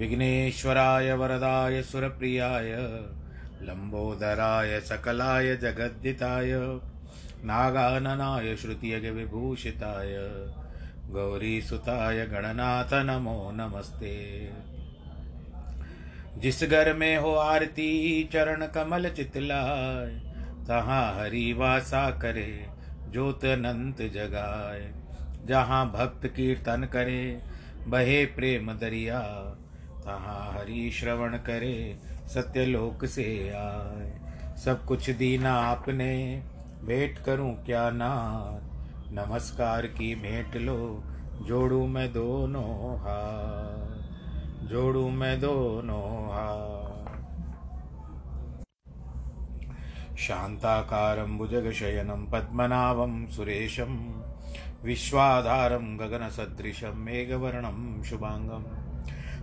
विघ्नेश्वराय वरदाय सुरप्रियाय लम्बोदराय सकलाय जगद्दिताय नागाननाय श्रुतियगविभूषिताय गौरीसुताय गणनाथ नमो नमस्ते। जिस घर में हो आरती, चरण कमल चितलाय, तहाँ हरि वासा करे ज्योत अनंत जगाए जहाँ भक्त कीर्तन करे, बहे प्रेम दरिया तहाँ हरि श्रवण करे, सत्यलोक से आए। सब कुछ दीना आपने, भेंट करूँ क्या नाथ? नमस्कार की भेंट लो, जोड़ू मैं दोनों हाथ। जोड़ू मैं दोनों हाथ। शान्ताकारं भुजगशयनं पद्मनाभं सुरेशं, विश्वाधारं गगनसदृशं मेघवर्णं शुभाङ्गम्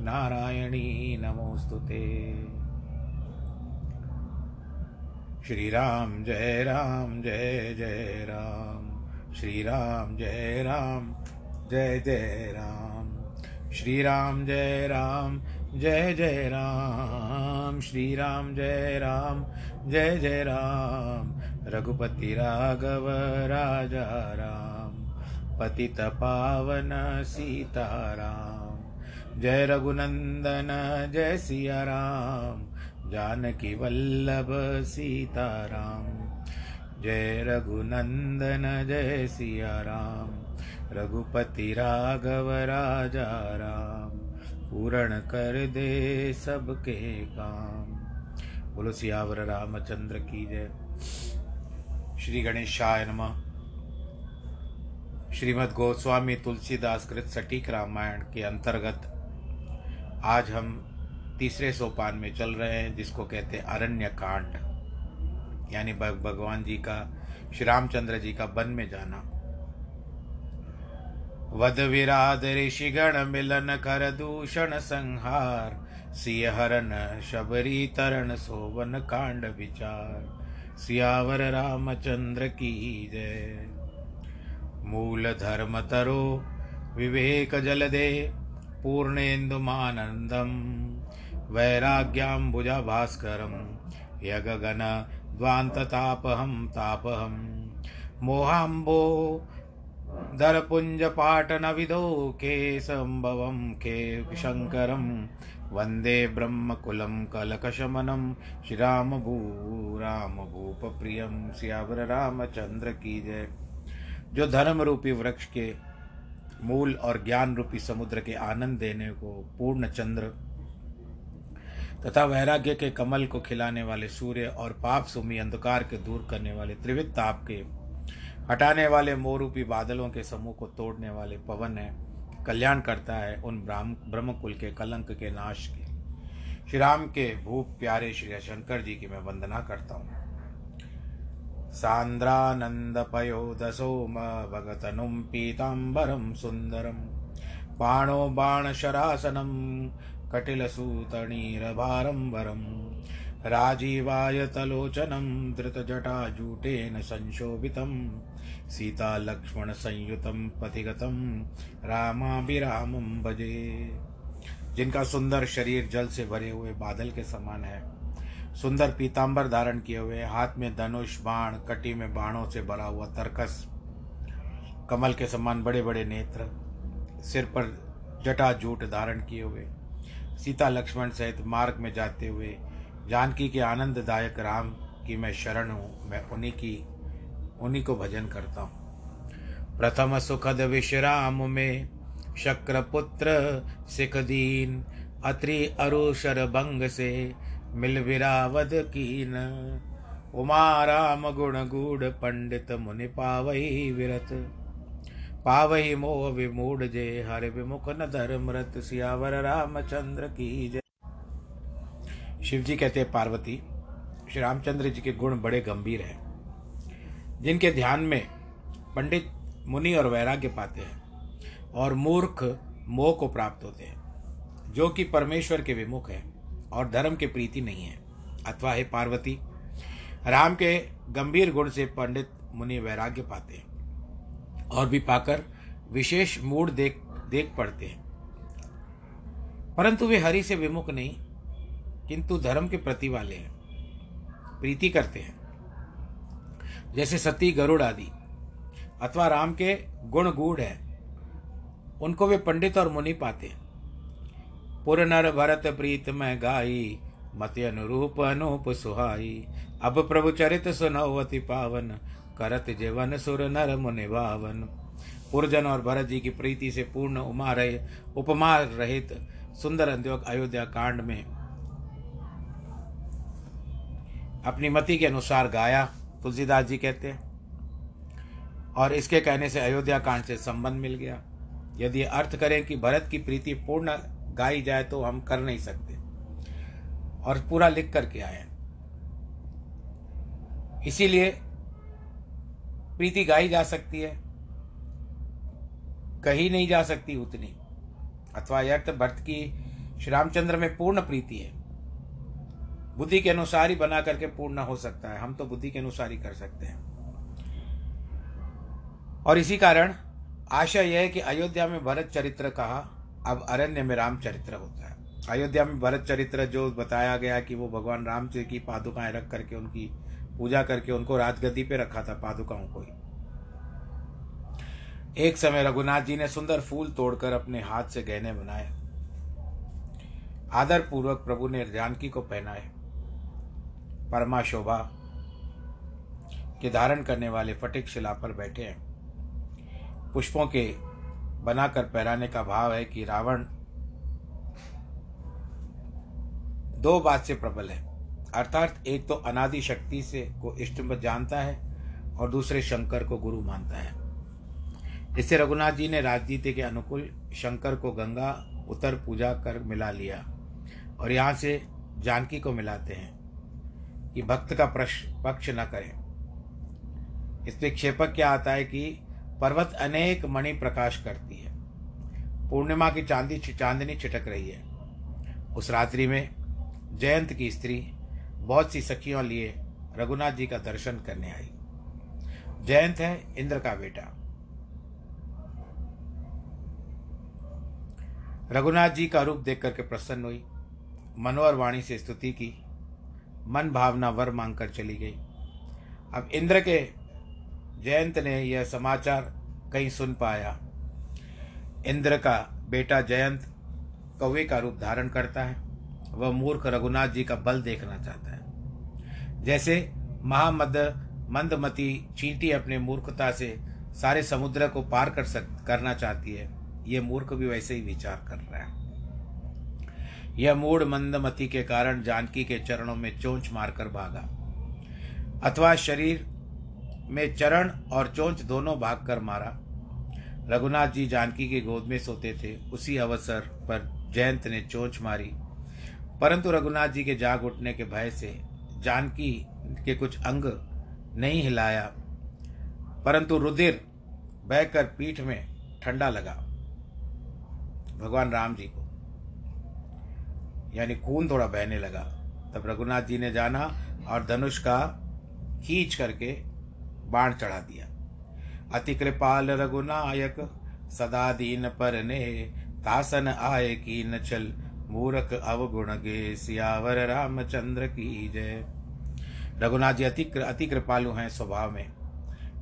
नारायणी नमोऽस्तु ते। श्रीराम जय राम, जय जय राम। श्रीराम जय राम, जय जय राम। श्रीराम जय राम, जय जय राम। श्रीराम जय राम, जय जय राम। रघुपति राघव राजा राम। पतित पावन सीताराम जय रघुनंदन, जय सिया राम जानकी वल्लभ सीताराम। जय रघुनंदन, जय सिया राम रघुपति राघव राजा राम, पूर्ण कर दे सबके काम। बोलो, सियावर रामचंद्र की जय। श्री गणेशाय नमः। श्रीमद् गोस्वामी तुलसीदास कृत सटीक रामायण के अंतर्गत आज हम तीसरे सोपान में चल रहे हैं, जिसको कहते हैं अरण्य कांड यानी भगवान जी का श्री रामचंद्र जी का वन में जाना। वध विराध ऋषिगण मिलन कर दूषण संहार सिय हरण शबरी तरण सोवन कांड विचार। सियावर रामचंद्र की जय। मूल धर्म तरो, विवेक जल दे। पूर्णेन्दुमानन्दं वैराग्याम्बुजभास्करं यगगन द्वान्ततापहं तापहं मोहाम्बो दरपुञ्जपाटनविदो केशम्भवं के शङ्करं वंदे ब्रह्मकुलं कलकशमनं श्रीरामभू रामभूपप्रियं श्यावर रामचन्द्र की जय। जो धर्म रूपी वृक्ष के मूल और ज्ञान रूपी समुद्र के आनंद देने को पूर्ण चंद्र तथा वैराग्य के कमल को खिलाने वाले सूर्य और पाप सुमी अंधकार के दूर करने वाले त्रिविध ताप के हटाने वाले मोरूपी बादलों के समूह को तोड़ने वाले पवन है, कल्याण करता है उन ब्राह्म ब्रह्म कुल के कलंक के नाश के। श्री राम के भूप प्यारे श्री शंकर जी की मैं वंदना करता हूँ। सान्द्रानन्दपयोदसोम भगतनुं पीताम्बरं सुन्दरं बाणो बाणशरासनं कटिलसूतणीरभारं वरं राजीवायतलोचनं धृतजटाजूटेन संशोभितं सीतालक्ष्मणसंयुतं पथिगतं रामाभिरामं भजे। जिनका सुंदर शरीर जल से भरे हुए बादल के समान है सुंदर पीताम्बर धारण किए हुए, हाथ में धनुष, बाण, कटी में बाणों से भरा हुआ तरकस, कमल के समान बड़े बड़े नेत्र, सिर पर जटा जूट धारण किए हुए, सीता लक्ष्मण सहित मार्ग में जाते हुए, जानकी के आनंददायक राम की मैं शरण हूँ, मैं उन्हीं की, उन्हीं को भजन करता हूँ। प्रथम सुखद विश्राम में शक्रपुत्र सिख दीन, अत्रि अरुशर भंग से मिल विरावद कीन। उमा राम गुण गूढ़ पंडित मुनि पावही विरत। पावही मोह विमूढ़ जय हर विमुख न धर्मरत सियावर रामचंद्र की जय। शिव जी कहते हैं, पार्वती, श्री रामचंद्र जी के गुण बड़े गंभीर हैं। जिनके ध्यान में पंडित, मुनि और वैराग्य पाते हैं और मूर्ख मोह को प्राप्त होते हैं, जो कि परमेश्वर के विमुख है। और धर्म के प्रीति नहीं है। अथवा हे पार्वती, राम के गंभीर गुण से पंडित मुनि वैराग्य पाते हैं और भी पाकर विशेष मूड देख देख पड़ते हैं। परंतु वे हरि से विमुख नहीं, किंतु धर्म के प्रति वाले हैं, प्रीति करते हैं। जैसे सती, गरुड़ आदि, अथवा राम के गुण गूढ़ है, उनको वे पंडित और मुनि पाते हैं। पुर नर भरत प्रीत में गाई, मत अनुरूप अनूप सुहाई। अब प्रभु चरित सुनवती पावन, करत जीवन सुर नर मुनि भावन पुरजन और भरत जी की प्रीति से पूर्ण उमा रहे उपमा रहित सुंदर उद्योग अयोध्या कांड में अपनी मति के अनुसार गाया, तुलसीदास जी कहते हैं। और इसके कहने से अयोध्या कांड से संबंध मिल गया। यदि अर्थ करें कि भरत की प्रीति पूर्ण गाई जाए तो हम कर नहीं सकते। और पूरा लिख करके आए हैं। इसीलिए प्रीति गाई जा सकती है, कही नहीं जा सकती उतनी। अथवा अर्थ भरत की श्री रामचंद्र में पूर्ण प्रीति है। बुद्धि के अनुसार ही बना करके पूर्ण हो सकता है। हम तो बुद्धि के अनुसार ही कर सकते हैं। और इसी कारण आशा यह है कि अयोध्या में भरत चरित्र कहा अब अरण्य में राम चरित्र होता है। अयोध्या में भरत चरित्र जो बताया गया कि वो भगवान राम जी की पादुकाएँ रख करके उनकी पूजा करके उनको राजगद्दी पे रखा था, पादुकाओं को ही। एक समय रघुनाथ जी ने सुंदर फूल तोड़कर अपने हाथ से गहने बनाए। आदर पूर्वक प्रभु ने जानकी को पहनाए। परमा शोभा के धारण करने वाले फटिक शिला पर बैठे हैं। पुष्पों के बनाकर पहराने का भाव है कि रावण दो बात से प्रबल है। अर्थात एक तो अनादि शक्ति से को इष्ट जानता है और दूसरे शंकर को गुरु मानता है। इससे रघुनाथ जी ने राजनीति के अनुकूल शंकर को गंगा, उतर पूजा कर मिला लिया और यहाँ से जानकी को मिलाते हैं कि भक्त का पक्ष न करें। इसमें क्षेपक क्या आता है कि पर्वत अनेक मणि प्रकाश करती है। पूर्णिमा की चांदी चांदनी छिटक रही है। उस रात्रि में जयंत की स्त्री बहुत सी सखियों लिए रघुनाथ जी का दर्शन करने आई। जयंत है इंद्र का बेटा। रघुनाथ जी का रूप देख करके प्रसन्न हुई। मनोहर वाणी से स्तुति की। मन भावना वर मांगकर चली गई। अब इंद्र के जयंत ने यह समाचार कहीं सुन पाया। इंद्र का बेटा जयंत कौवे का रूप धारण करता है। वह मूर्ख रघुनाथ जी का बल देखना चाहता है। जैसे महामद मंदमती चींटी अपने मूर्खता से सारे समुद्र को पार कर सक, करना चाहती है यह मूर्ख भी वैसे ही विचार कर रहा है। यह मूड मंदमती के कारण जानकी के चरणों में चोंच मारकर भागा। अथवा शरीर में चरण और चोंच दोनों भाग कर मारा। रघुनाथ जी जानकी की गोद में सोते थे। उसी अवसर पर जयंत ने चोंच मारी। परंतु रघुनाथ जी के जाग उठने के भय से जानकी के कुछ अंग नहीं हिलाया। परंतु रुधिर बहकर पीठ में ठंडा लगा। भगवान राम जी को यानी खून थोड़ा बहने लगा। तब रघुनाथ जी ने जाना और धनुष का खींच करके बाण चढ़ा दिया। अति कृपाल रघुनायक, सदा दीन पर ने तासन आए की न चल, मूरख अवगुण गे, सियावर रामचंद्र की जय। रघुनाथ जी अति अति कृपालु हैं स्वभाव में।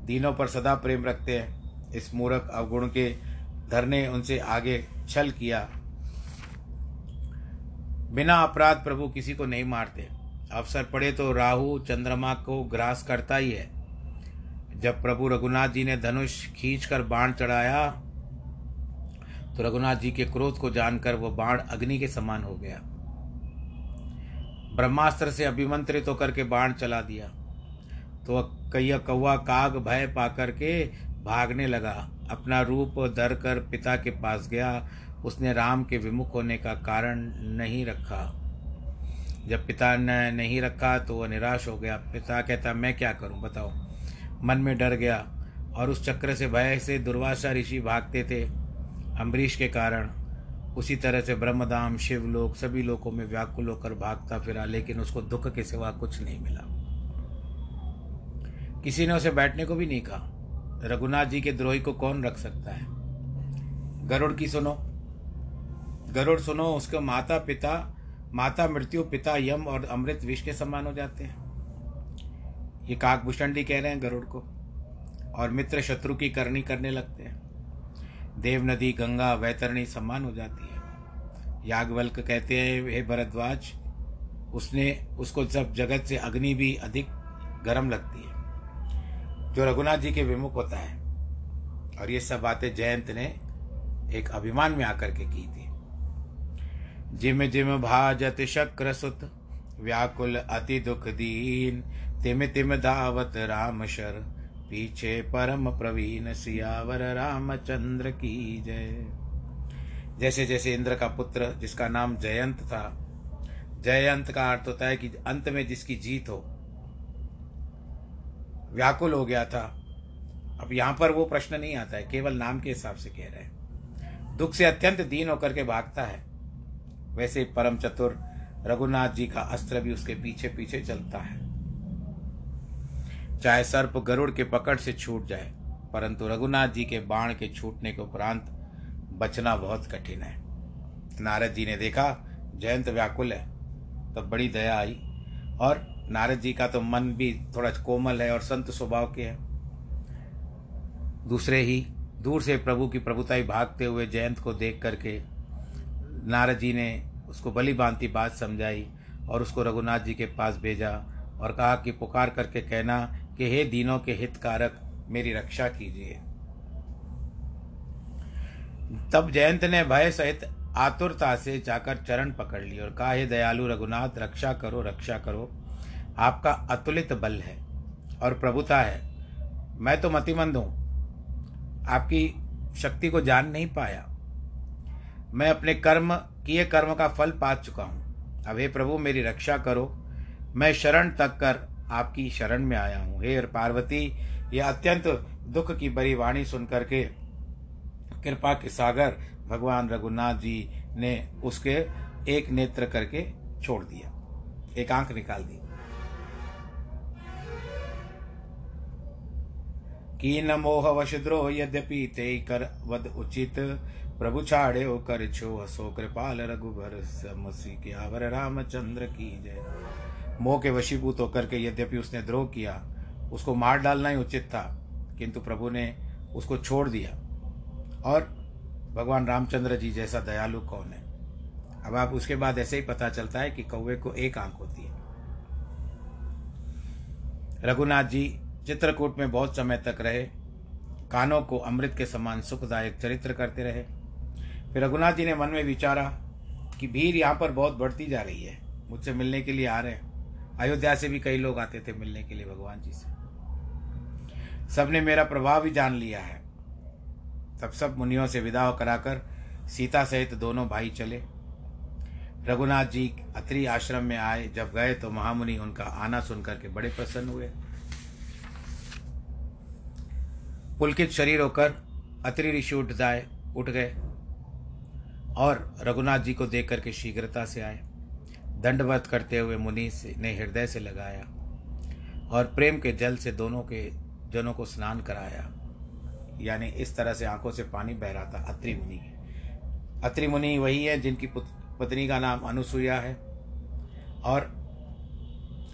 दीनों पर सदा प्रेम रखते हैं। इस मूरख अवगुण के धरने उनसे आगे छल किया। बिना अपराध प्रभु किसी को नहीं मारते। अवसर पड़े तो राहु चंद्रमा को ग्रास करता ही है। जब प्रभु रघुनाथ जी ने धनुष खींचकर बाण चढ़ाया तो रघुनाथ जी के क्रोध को जानकर वह बाण अग्नि के समान हो गया। ब्रह्मास्त्र से अभिमंत्रित होकर के बाण चला दिया तो कैया कौआ काग भय पाकर के भागने लगा। अपना रूप धर कर पिता के पास गया। उसने राम के विमुख होने का कारण नहीं रखा। जब पिता ने नहीं रखा तो वह निराश हो गया। पिता कहता, मैं क्या करूँ? बताओ। मन में डर गया और उस चक्र से भय से दुर्वासा ऋषि भागते थे अम्बरीश के कारण। उसी तरह से ब्रह्मधाम शिवलोक, सभी लोगों में व्याकुल होकर भागता फिरा, लेकिन उसको दुख के सिवा कुछ नहीं मिला। किसी ने उसे बैठने को भी नहीं कहा। रघुनाथ जी के द्रोही को कौन रख सकता है? गरुड़ की सुनो। गरुड़ सुनो, उसके माता पिता, माता मृत्यु पिता यम और अमृत विष के समान हो जाते हैं। ये काकभूषणी कह रहे हैं गरुड़ को, और मित्र शत्रु की करनी करने लगते हैं। देव नदी, गंगा, वैतरणी समान हो जाती है। यागवल्क कहते हैं, हे भरद्वाज, उसने, उसको सब जगत से अग्नि भी अधिक गर्म लगती है, जो रघुनाथ जी के विमुख होता है। और ये सब बातें जयंत ने एक अभिमान में आकर के की थी। जिम जिम भाजत शक्र सुत व्याकुल अति दुख दीन तिम तिम धावत राम शर, पीछे परम प्रवीण सियावर रामचंद्र की जय। जैसे जैसे इंद्र का पुत्र, जिसका नाम जयंत था, जयंत का अर्थ होता है कि अंत में जिसकी जीत हो। व्याकुल हो गया था। अब यहाँ पर वो प्रश्न नहीं आता है, केवल नाम के हिसाब से कह रहे हैं। दुख से अत्यंत दीन होकर के भागता है। वैसे परम चतुर रघुनाथ जी का अस्त्र भी उसके पीछे पीछे चलता है। चाहे सर्प गरुड़ के पकड़ से छूट जाए, परंतु रघुनाथ जी के बाण के छूटने के उपरांत बचना बहुत कठिन है। नारद जी ने देखा, जयंत व्याकुल है, तब बड़ी दया आई, और नारद जी का तो मन भी थोड़ा कोमल है और संत स्वभाव के है। दूसरे ही, दूर से प्रभु की प्रभुताई भागते हुए जयंत को देख करके नारद जी ने उसको बली बांधती बात समझाई और उसको रघुनाथ जी के पास भेजा और कहा कि पुकार करके कहना कि हे दीनों के हितकारक, मेरी रक्षा कीजिए। तब जयंत ने भय सहित आतुरता से जाकर चरण पकड़ ली और कहा, हे दयालु रघुनाथ, रक्षा करो रक्षा करो। आपका अतुलित बल है और प्रभुता है। मैं तो मतिमंद हूँ। आपकी शक्ति को जान नहीं पाया। मैं अपने कर्म, किए कर्म का फल पा चुका हूँ। अब हे प्रभु, मेरी रक्षा करो। मैं शरण तक कर आपकी शरण में आया हूँ। हे पार्वती, यह अत्यंत दुख की बड़ी वाणी सुन करके कृपा के सागर भगवान रघुनाथ जी ने उसके एक नेत्र करके छोड़ दिया एक आँख निकाल दी। कीन मोह वशद्रोह यद्यपि ते कर वद उचित, प्रभु छाड़े कर छो हसो कृपाल रघुबर समसी के आवर रामचंद्र की जय। मोह के वशीभूत होकर के यद्यपि उसने द्रोह किया, उसको मार डालना ही उचित था, किंतु प्रभु ने उसको छोड़ दिया। और भगवान रामचंद्र जी जैसा दयालु कौन है? अब आप उसके बाद ऐसे ही पता चलता है कि कौवे को एक आँख होती है। रघुनाथ जी चित्रकूट में बहुत समय तक रहे, कानों को अमृत के समान सुखदायक चरित्र करते रहे। फिर रघुनाथ जी ने मन में विचारा कि भीड़ यहाँ पर बहुत बढ़ती जा रही है, मुझसे मिलने के लिए आ रहे हैं। अयोध्या से भी कई लोग आते थे मिलने के लिए भगवान जी से। सबने मेरा प्रभाव भी जान लिया है। तब सब मुनियों से विदा कराकर सीता सहित दोनों भाई चले। रघुनाथ जी अत्रि आश्रम में आए। जब गए तो महामुनि उनका आना सुनकर के बड़े प्रसन्न हुए। पुलकित शरीर होकर अत्रि ऋषि उठ जाए, उठ गए और रघुनाथ जी को देख करके शीघ्रता से आए। दंडवत करते हुए मुनि ने हृदय से लगाया और प्रेम के जल से दोनों के जनों को स्नान कराया। यानी इस तरह से आँखों से पानी बह रहा था। अत्रि मुनि। अत्रि मुनि वही है जिनकी पत्नी का नाम अनुसुईया है और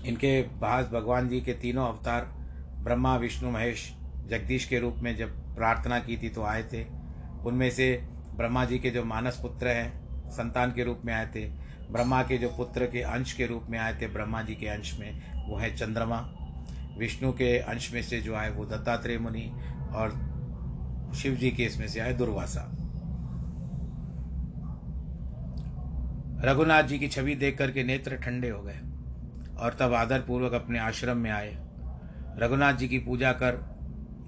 इनके पास भगवान जी के तीनों अवतार ब्रह्मा, विष्णु, महेश, जगदीश के रूप में जब प्रार्थना की थी तो आए थे। उनमें से ब्रह्मा जी के जो मानस पुत्र हैं, संतान के रूप में आए थे। ब्रह्मा के जो पुत्र के अंश के रूप में आए थे, ब्रह्मा जी के अंश में, वो है चंद्रमा। विष्णु के अंश में से जो आए वो दत्तात्रेय मुनि और शिव जी के इसमें से आए दुर्वासा। रघुनाथ जी की छवि देख करके नेत्र ठंडे हो गए और तब आदर पूर्वक अपने आश्रम में आए। रघुनाथ जी की पूजा कर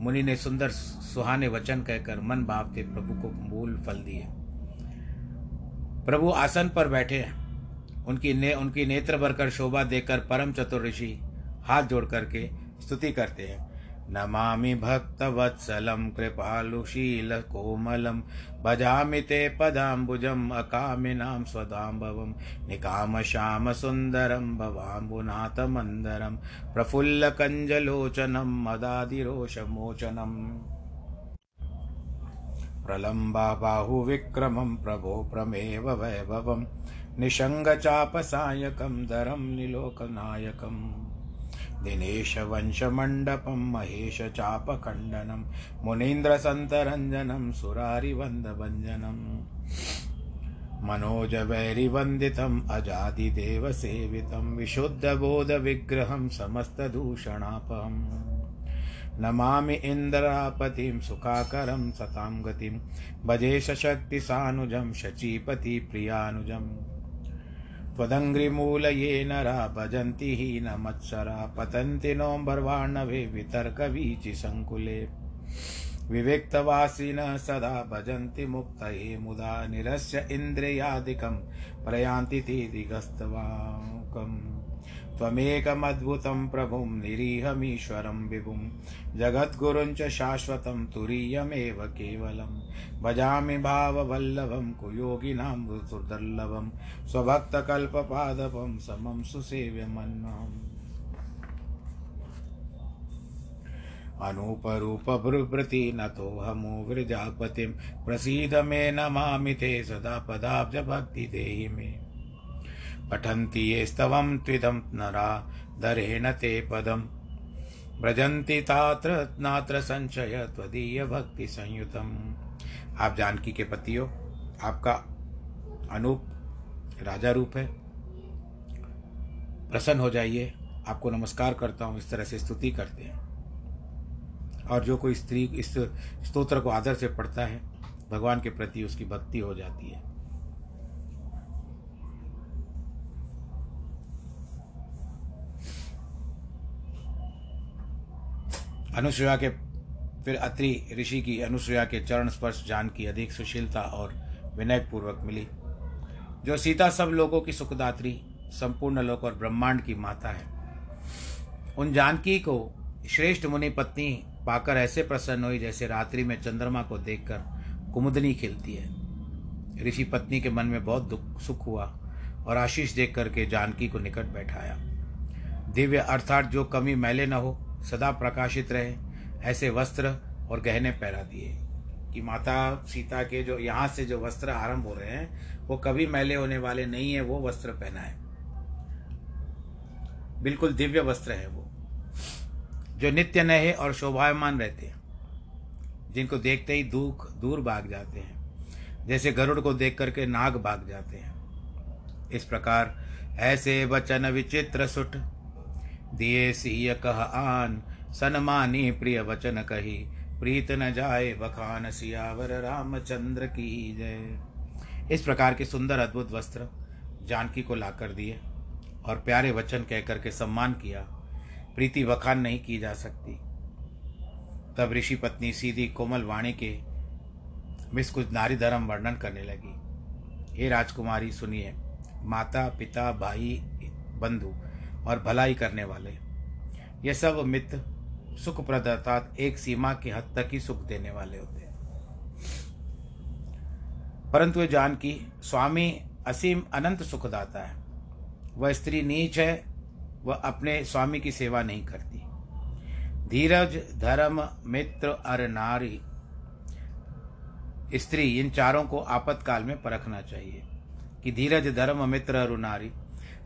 मुनि ने सुंदर सुहाने वचन कहकर मन भाव थे प्रभु को मूल फल दिए। प्रभु आसन पर बैठे हैं। उनकी ने, उनकी नेत्र भरकर शोभा देकर परम चतुर ऋषि हाथ जोड़ करके स्तुति करते हैं। नमामि भक्तवत्सलं कृपालुशीलकोमलं भजामि ते पदाम्बुजम् अकामिनां स्वदाम्भवं निकामश्यामसुन्दरं भवाम्बुनाथमन्दरं प्रफुल्लकञ्जलोचनं मदादिरोषमोचनम्। प्रलम्बा बाहुविक्रमं प्रभो प्रमेव वैभवं निषङ्गचापसायकं दरं निलोकनायकम् दिनेशवंशमण्डपं, महेशचापखण्डनं, मुनीन्द्रसन्तरञ्जनं सुरारिवन्दभञ्जनम् मनोजवैरिवन्दितम् अजादिदेवसेवितं, विशुद्धबोधविग्रहं समस्तदूषणापहम् नमामि इन्द्रापतिं, सुखाकरं, सतां गतिं, भजे सशक्तिसानुजं शचीपतिप्रियानुजम् त्वदङ्घ्रिमूलये नरा भजन्ति हीनमत्सरा, पतन्ति नोम्बर्वाणवे वितर्कवीचिसङ्कुले विविक्तवासिनः सदा भजन्ति मुक्तये, मुदा निरस्य इन्द्रियादिकं प्रयान्ति ते दिगस्तवाकम् त्वमेकमद्भुतं प्रभुं निरीहमीश्वरं विभुं। जगद्गुरुञ्च शाश्वतं तुरीयमेव केवलं। भजामि भाववल्लभं, कुयोगिनां सुदुर्लभं स्वभक्तकल्पपादपं समं सुसेव्यमन्नम्। अनूपरूपभृभृति नतोऽहमो वृजापतिं प्रसीद मे नमामि ते सदा पदाब्जभक्ति देहि मे। पठन्ति ये स्तवं त्विदं नरा दरेण ते पदं व्रजन्ति तात्र नात्र संशय त्वदीय भक्ति संयुतम। आप जानकी के पति हो आपका अनूप राजा रूप है। प्रसन्न हो जाइए, आपको नमस्कार करता हूँ, इस तरह से स्तुति करते हैं। और जो कोई स्त्री इस स्तोत्र को आदर से पढ़ता है, भगवान के प्रति उसकी भक्ति हो जाती है। अनुसुया के फिर अत्रि ऋषि की अनुसुया के चरण स्पर्श, जान की अधिक सुशीलता और विनय पूर्वक मिली। जो सीता सब लोगों की सुखदात्री, संपूर्ण लोक और ब्रह्मांड की माता है। उन जानकी को श्रेष्ठ मुनि पत्नी पाकर ऐसे प्रसन्न हुई जैसे रात्रि में चंद्रमा को देखकर कुमुदनी खिलती है। ऋषि पत्नी के मन में बहुत दुख, सुख हुआ और आशीष देख करके जानकी को निकट बैठाया। दिव्य अर्थात जो कमी मैले न हो सदा प्रकाशित रहे, ऐसे वस्त्र और गहने पहरा दिए कि माता सीता के जो यहाँ से जो वस्त्र आरंभ हो रहे हैं, वो कभी मैले होने वाले नहीं है, वो वस्त्र पहना है बिल्कुल दिव्य वस्त्र है वो, जो नित्य नए और शोभायमान रहते हैं, जिनको देखते ही दुख, दूर भाग जाते हैं, जैसे गरुड़ को देख करके नाग भाग जाते हैं। इस प्रकार ऐसे वचन विचित्र सुट दिए सीय कह आन। सनमानी प्रिय वचन कही। प्रीत न जाए बखान सियावर रामचंद्र की जय। इस प्रकार के सुंदर अद्भुत वस्त्र जानकी को लाकर दिए और प्यारे वचन कह करके सम्मान किया। प्रीति बखान नहीं की जा सकती। तब ऋषि पत्नी सीधी कोमल वाणी के मिस कुछ नारी धर्म वर्णन करने लगी। हे राजकुमारी, सुनिए। माता, पिता, भाई, बंधु और भलाई करने वाले। ये सब मित्र सुखप्रद अर्थात एक सीमा की हद तक ही सुख देने वाले होते हैं। परंतु जान की स्वामी असीम अनंत सुखदाता है। वह स्त्री नीच है, वह अपने स्वामी की सेवा नहीं करती। धीरज, धर्म, मित्र, अर नारी। स्त्री इन चारों को आपातकाल में परखना चाहिए कि धीरज, धर्म, मित्र, अरु नारी।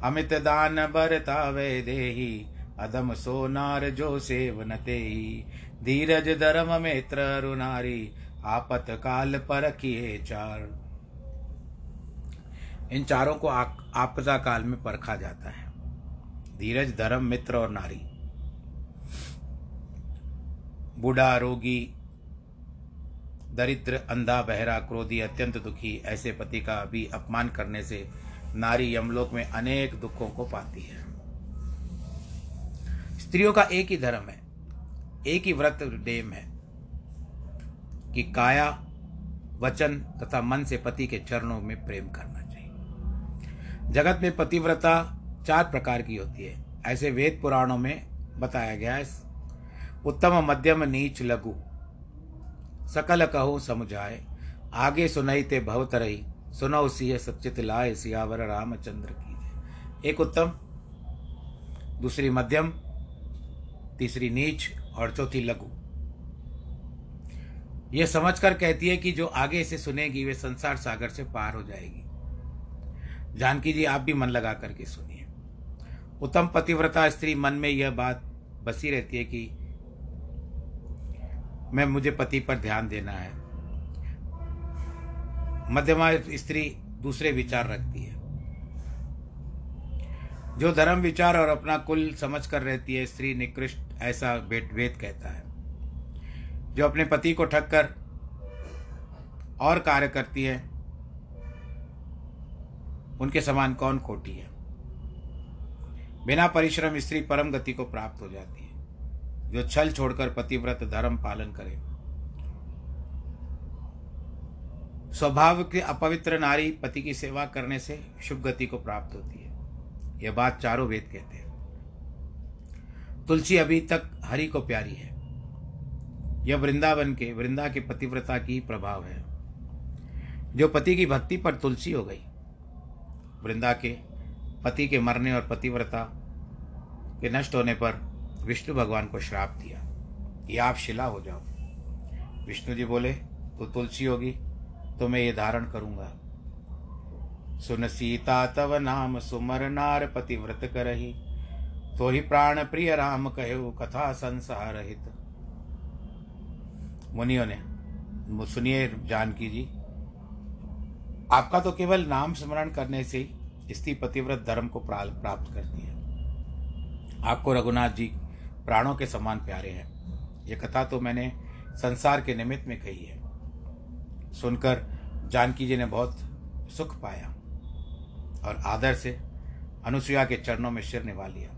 अमित दान बरता वे देही, अदम सो नार जो सेवनते ही धीरज धर्म मित्र अरुनारी आपत काल परखिए चार। इन चारों को आपदा काल में परखा जाता है। धीरज धर्म मित्र और नारी। बूढ़ा रोगी, दरिद्र, अंधा, बहरा, क्रोधी, अत्यंत दुखी, ऐसे पति का भी अपमान करने से नारी यमलोक में अनेक दुखों को पाती है। स्त्रियों का एक ही धर्म है, एक ही व्रत डेम है कि काया, वचन तथा मन से पति के चरणों में प्रेम करना चाहिए। जगत में पतिव्रता चार प्रकार की होती है। ऐसे वेद पुराणों में बताया गया है, उत्तम, मध्यम, नीच, लघु। सकल कहो समझाए, आगे सुनई ते भवत रही सुनो सिंह सचित लाए सियावर रामचंद्र की एक उत्तम, दूसरी मध्यम, तीसरी नीच और चौथी लघु। यह समझकर कहती है कि जो आगे इसे सुनेगी, वे संसार सागर से पार हो जाएगी। जानकी जी आप भी मन लगा करके सुनिए। उत्तम पतिव्रता स्त्री मन में यह बात बसी रहती है कि मैं, मुझे पति पर ध्यान देना है। मध्यमा स्त्री दूसरे विचार रखती है। जो धर्म विचार और अपना कुल समझ कर रहती है, स्त्री निकृष्ट, ऐसा वेद कहता है। जो अपने पति को ठग कर और कार्य करती है, उनके समान कौन खोटी है? बिना परिश्रम स्त्री परम गति को प्राप्त हो जाती है। जो छल छोड़कर पतिव्रत धर्म पालन करे। स्वभाव के अपवित्र नारी पति की सेवा करने से शुभ गति को प्राप्त होती है। यह बात चारों वेद कहते हैं। तुलसी अभी तक हरि को प्यारी है। यह वृंदावन के, वृंदा के पतिव्रता की प्रभाव है। जो पति की भक्ति पर तुलसी हो गई, वृंदा के पति के मरने और पतिव्रता के नष्ट होने पर विष्णु भगवान को श्राप दिया। कि आप शिला हो जाओ। विष्णु जी बोले तो तुलसी होगी तो मैं ये धारण करूँगा। सुन सीता तव नाम सुमर नार पतिव्रत करही तो ही प्राण प्रिय राम कहो कथा संसार हित। मुनियों ने, सुनिए जानकी जी, आपका तो केवल नाम स्मरण करने से ही स्त्री पतिव्रत धर्म को प्राप्त करती है। आपको रघुनाथ जी प्राणों के समान प्यारे हैं। ये कथा तो मैंने संसार के निमित्त में कही है। सुनकर जानकी जी ने बहुत सुख पाया और आदर से अनुसुईया के चरणों में सिर निभा लिया।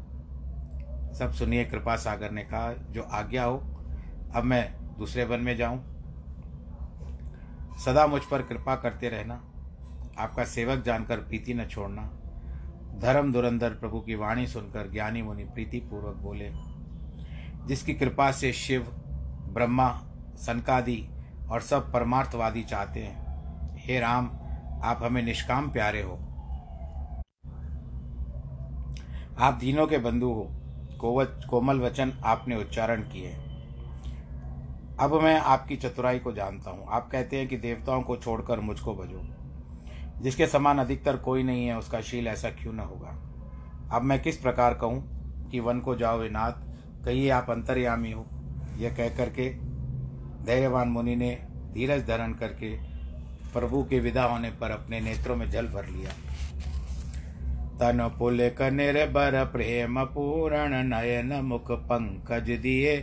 सब सुनिए कृपा सागर ने कहा, जो आज्ञा हो, अब मैं दूसरे वन में जाऊँ। सदा मुझ पर कृपा करते रहना, आपका सेवक जानकर प्रीति न छोड़ना। धर्म दुरंधर प्रभु की वाणी सुनकर ज्ञानी मुनि प्रीति पूर्वक बोले, जिसकी कृपा से शिव, ब्रह्मा, सनकादि और सब परमार्थवादी चाहते हैं। हे राम, आप हमें निष्काम प्यारे हो। आप दीनों के बंधु हो। कोवच, कोमल वचन आपने उच्चारण किए। अब मैं आपकी चतुराई को जानता हूँ। आप कहते हैं कि देवताओं को छोड़कर मुझको भजो। जिसके समान अधिकतर कोई नहीं है, उसका शील ऐसा क्यों न होगा? अब मैं किस प्रकार कहूँ कि वन को जाओ नाथ कहिए आप अंतर्यामी हो। यह कह करके धैर्यवान मुनि ने धीरज धारण करके प्रभु के विदा होने पर अपने नेत्रों में जल भर लिया। तन पुल निर्भर प्रेम पूरण नयन मुख पंकज दिए।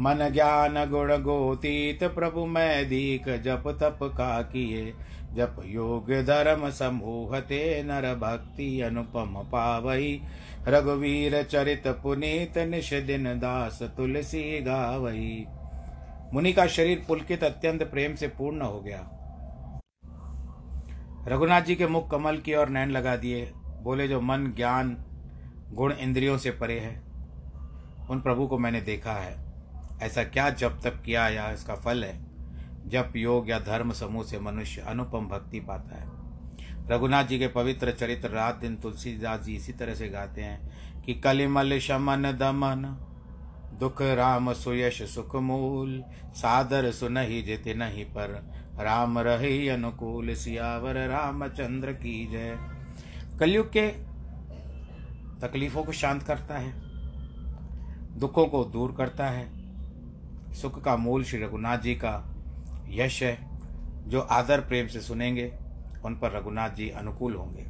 मन ज्ञान गुण गोतीत प्रभु मैं दीक जप तप का किए। जप योग धर्म समूह ते नर भक्ति अनुपम पावई। रघुवीर चरित पुनीत निष दिन दास तुलसी गावई। मुनि का शरीर पुलकित अत्यंत प्रेम से पूर्ण हो गया। रघुनाथ जी के मुख कमल की ओर नैन लगा दिए। बोले, जो मन, ज्ञान, गुण इंद्रियों से परे है, उन प्रभु को मैंने देखा है। ऐसा क्या जब तक किया या इसका फल है? जब योग या धर्म समूह से मनुष्य अनुपम भक्ति पाता है। रघुनाथ जी के पवित्र चरित्र रात दिन तुलसीदास जी इसी तरह से गाते हैं कि कलिमल शमन दमन दुख राम सुयश सुख मूल सादर सुनहि जित नहीं पर। राम रहे अनुकूल, सियावर रामचंद्र की जय। कलयुग के तकलीफों को शांत करता है, दुखों को दूर करता है। सुख का मूल श्री रघुनाथ जी का यश है, जो आदर प्रेम से सुनेंगे, उन पर रघुनाथ जी अनुकूल होंगे।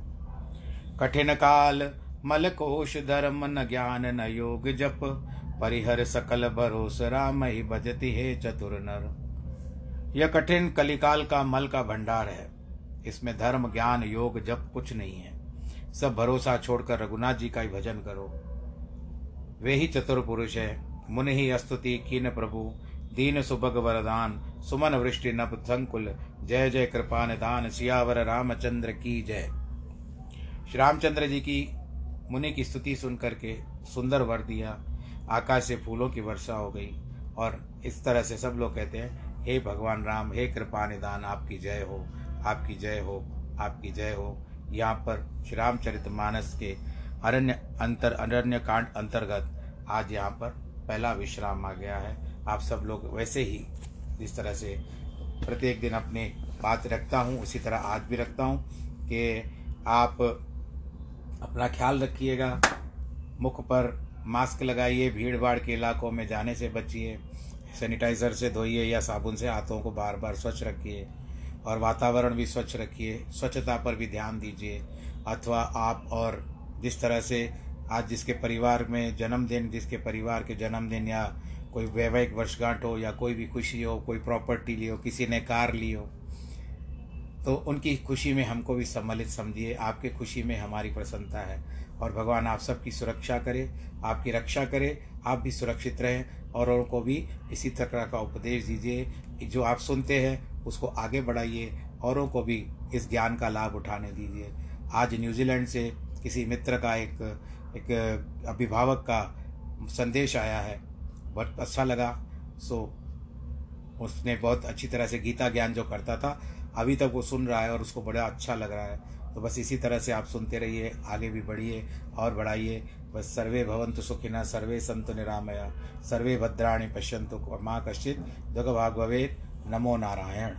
कठिन काल मल कोश धर्म न ज्ञान न योग जप परिहर सकल भरोस राम ही भजति हे चतुर नर। यह कठिन कलिकाल का मल का भंडार है। इसमें धर्म, ज्ञान, योग, जप कुछ नहीं है। सब भरोसा छोड़कर रघुनाथ जी का ही भजन करो। वे ही चतुर पुरुष है। मुनि ही स्तुति कीन प्रभु, दीन सुभग वरदान, सुमन वृष्टि नप संकुल, जय जय कृपा निधान सियावर रामचंद्र की जय। श्री रामचंद्र जी की मुनि की स्तुति सुन करके सुंदर वर दिया। आकाश से फूलों की वर्षा हो गई। और इस तरह से सब लोग कहते हैं, हे भगवान राम, हे कृपा निदान, आपकी जय हो, आपकी जय हो, आपकी जय हो। यहाँ पर श्री रामचरित मानस के अरण्य अंतर अरण्य कांड अंतर्गत आज यहाँ पर पहला विश्राम आ गया है। आप सब लोग वैसे ही जिस तरह से प्रत्येक दिन अपने बात रखता हूँ, उसी तरह आज भी रखता हूँ कि आप अपना ख्याल रखिएगा। मुख पर मास्क लगाइए भीड़ भाड़ के इलाकों में जाने से बचिए, सैनिटाइज़र से धोइए या साबुन से हाथों को बार बार स्वच्छ रखिए और वातावरण भी स्वच्छ रखिए, स्वच्छता पर भी ध्यान दीजिए। अथवा आप और जिस तरह से आज जिसके परिवार में जन्मदिन, जिसके परिवार के जन्मदिन या कोई वैवाहिक वर्षगांठ हो या कोई भी खुशी हो, कोई प्रॉपर्टी ली हो, किसी ने कार ली हो तो उनकी खुशी में हमको भी सम्मिलित समझिए। आपके खुशी में हमारी प्रसन्नता है। और भगवान आप सबकी सुरक्षा करे, आपकी रक्षा करे, आप भी सुरक्षित रहें और उनको भी इसी तरह का उपदेश दीजिए जो आप सुनते हैं, उसको आगे बढ़ाइए औरों को भी इस ज्ञान का लाभ उठाने दीजिए। आज न्यूजीलैंड से किसी मित्र का एक एक अभिभावक का संदेश आया है। बहुत अच्छा लगा। सो उसने बहुत अच्छी तरह से गीता ज्ञान जो करता था, अभी तक वो सुन रहा है और उसको बड़ा अच्छा लग रहा है। तो बस इसी तरह से आप सुनते रहिए, आगे भी बढ़िए और बढ़ाइए। बस सर्वे भवंतु सुखिना सर्वे संत निरामया। सर्वे भद्राणी पश्यंतु माँ कश्चित। दुख भाग भवेद नमो नारायण।